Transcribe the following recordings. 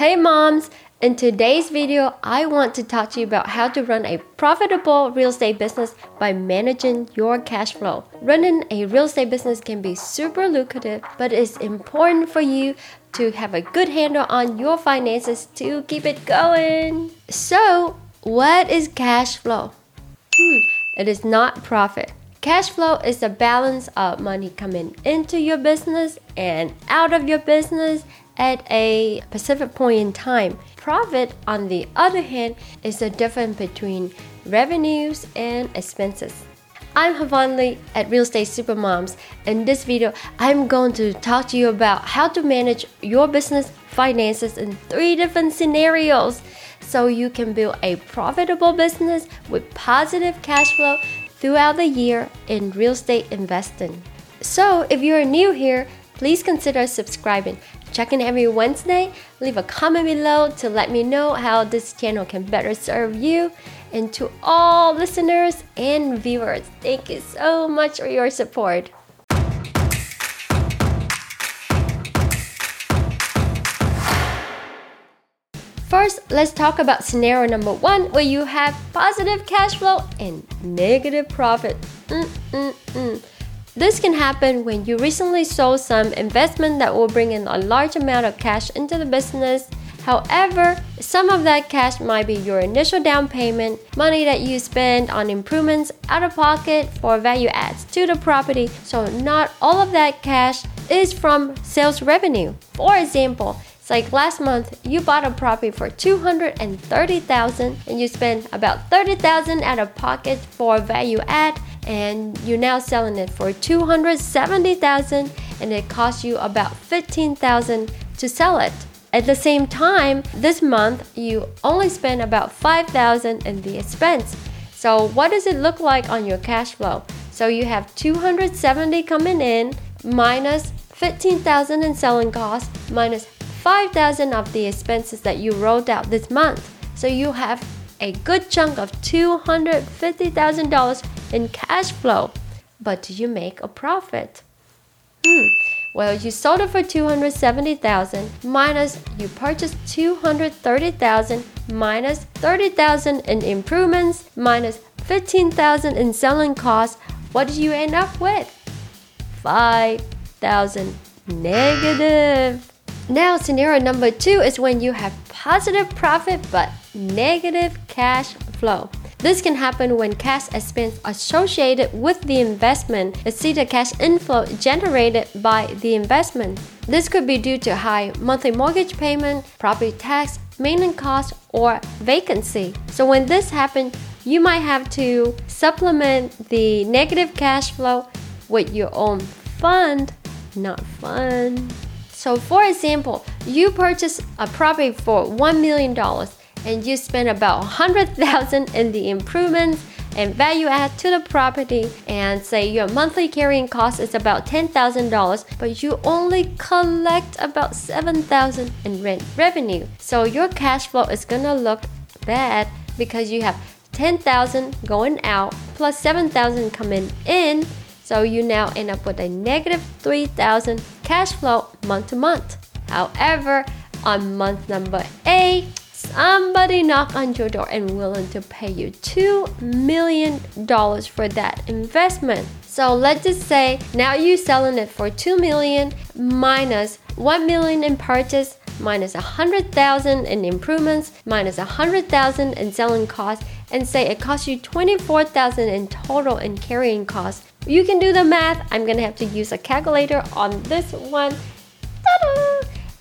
Hey moms! In today's video, I want to talk to you about how to run a profitable real estate business by managing your cash flow. Running a real estate business can be super lucrative, but it's important for you to have a good handle on your finances to keep it going. So, what is cash flow? Hmm, it is not profit. Cash flow is the balance of money coming into your business and out of your business at a specific point in time. Profit, on the other hand, is the difference between revenues and expenses. I'm Havan Le at Real Estate Supermoms. In this video, I'm going to talk to you about how to manage your business finances in three different scenarios so you can build a profitable business with positive cash flow throughout the year in real estate investing. So, if you're new here, please consider subscribing. Check in every Wednesday. Leave a comment below to let me know how this channel can better serve you. And to all listeners and viewers, thank you so much for your support. First, let's talk about scenario number one where you have positive cash flow and negative profit. Mm-mm-mm. This can happen when you recently sold some investment that will bring in a large amount of cash into the business. However, some of that cash might be your initial down payment, money that you spend on improvements out of pocket for value adds to the property. So, not all of that cash is from sales revenue. For example, it's like last month, you bought a property for 230,000 and you spent about 30,000 out of pocket for value add and you're now selling it for 270,000 and it costs you about 15,000 to sell it. At the same time, this month you only spent about 5,000 in the expense. So what does it look like on your cash flow? So you have 270 coming in minus 15,000 in selling costs minus 5,000 of the expenses that you rolled out this month. So you have a good chunk of $250,000 in cash flow. But do you make a profit? Hmm. Well, you sold it for 270,000 minus you purchased 230,000 minus 30,000 in improvements minus 15,000 in selling costs. What did you end up with? 5,000 negative. Now, scenario number two is when you have positive profit but negative cash flow. This can happen when cash expense associated with the investment exceed the cash inflow generated by the investment. This could be due to high monthly mortgage payment, property tax, maintenance cost, or vacancy. So when this happens, you might have to supplement the negative cash flow with your own fund, not fun. So, for example, you purchase a property for $1 million and you spend about 100,000 in the improvements and value add to the property and say your monthly carrying cost is about $10,000 but you only collect about 7,000 in rent revenue. So your cash flow is going to look bad because you have 10,000 going out plus 7,000 coming in so you now end up with a negative 3,000 cash flow month to month. However, on month number eight, somebody knock on your door and willing to pay you $2 million for that investment. So let's just say now you're selling it for 2 million minus 1 million in purchase minus 100,000 in improvements minus 100,000 in selling costs and say it costs you 24,000 in total in carrying costs. You can do the math. I'm going to have to use a calculator on this one.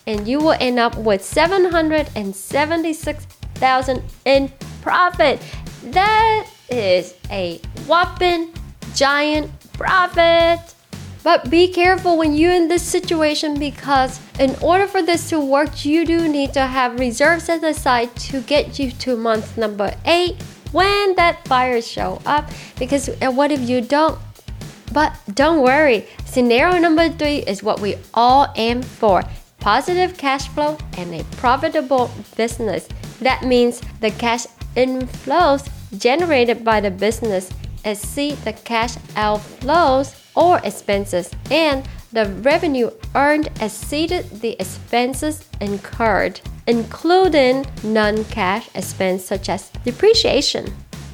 And you will end up with 776,000 in profit. That is a whopping giant profit. But be careful when you're in this situation because in order for this to work, you do need to have reserves set aside to get you to month number eight when that fire show up. Because what if you don't? But don't worry, scenario number three is what we all aim for positive cash flow and a profitable business. That means the cash inflows generated by the business exceed the cash outflows or expenses, and the revenue earned exceeded the expenses incurred. including non cash expense such as depreciation.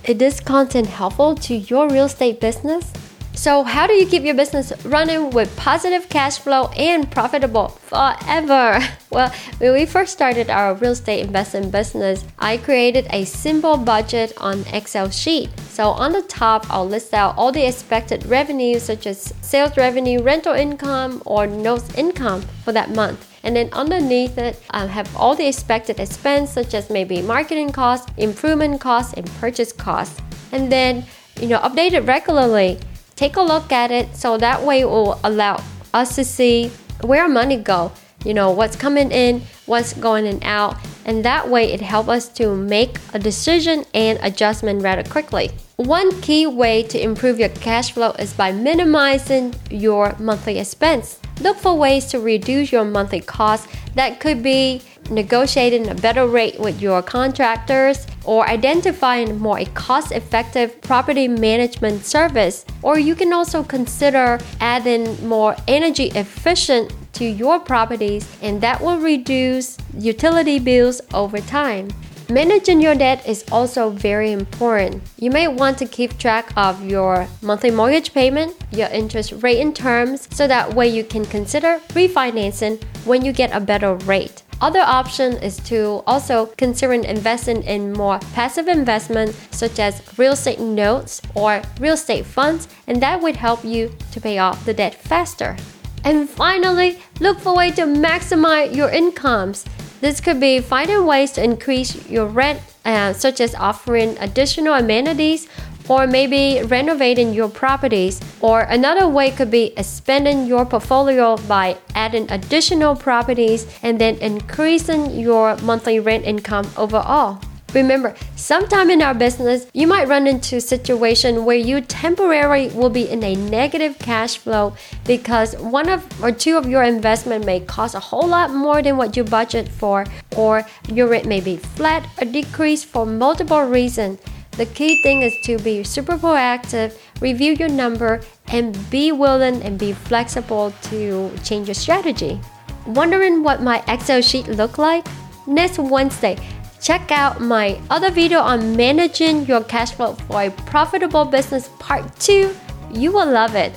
Is this content helpful to your real estate business? So, how do you keep your business running with positive cash flow and profitable forever? Well, when we first started our real estate investment business, I created a simple budget on Excel sheet. So, on the top, I'll list out all the expected revenues such as sales revenue, rental income, or notes income for that month. And then underneath it, I have all the expected expense, such as maybe marketing costs, improvement costs, and purchase costs. And then, you know, update it regularly take a look at it so that way it will allow us to see where money go you know what's coming in what's going in out and that way it helps us to make a decision and adjustment rather quickly. One key way to improve your cash flow is by minimizing your monthly expense. Look for ways to reduce your monthly costs that could be negotiating a better rate with your contractors, or identifying more a cost effective property management service. Or you can also consider adding more energy efficient to your properties, and that will reduce utility bills over time. Managing your debt is also very important. You may want to keep track of your monthly mortgage payment, your interest rate and terms, so that way you can consider refinancing when you get a better rate. Other option is to also consider investing in more passive investment such as real estate notes or real estate funds and that would help you to pay off the debt faster. And finally, look for ways to maximize your incomes. This could be finding ways to increase your rent, uh, such as offering additional amenities or maybe renovating your properties. Or another way could be expanding your portfolio by adding additional properties and then increasing your monthly rent income overall. Remember, sometime in our business, you might run into a situation where you temporarily will be in a negative cash flow because one of or two of your investment may cost a whole lot more than what you budget for, or your rent may be flat or decreased for multiple reasons. The key thing is to be super proactive, review your number, and be willing and be flexible to change your strategy. Wondering what my Excel sheet look like? Next Wednesday, check out my other video on managing your cash flow for a profitable business part 2. You will love it.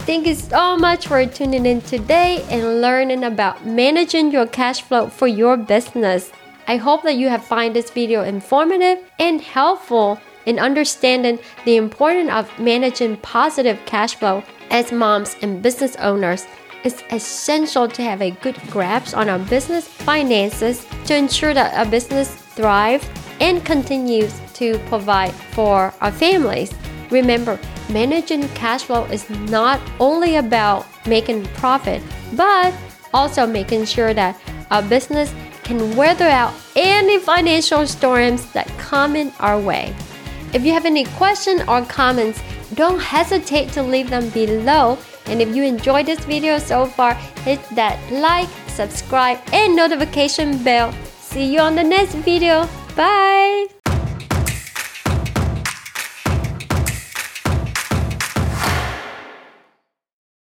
Thank you so much for tuning in today and learning about managing your cash flow for your business. I hope that you have find this video informative and helpful in understanding the importance of managing positive cash flow as moms and business owners. It's essential to have a good grasp on our business finances to ensure that our business thrives and continues to provide for our families. Remember, managing cash flow is not only about making profit, but also making sure that our business can weather out any financial storms that come in our way. If you have any questions or comments, don't hesitate to leave them below. And if you enjoyed this video so far, hit that like, subscribe, and notification bell. See you on the next video. Bye!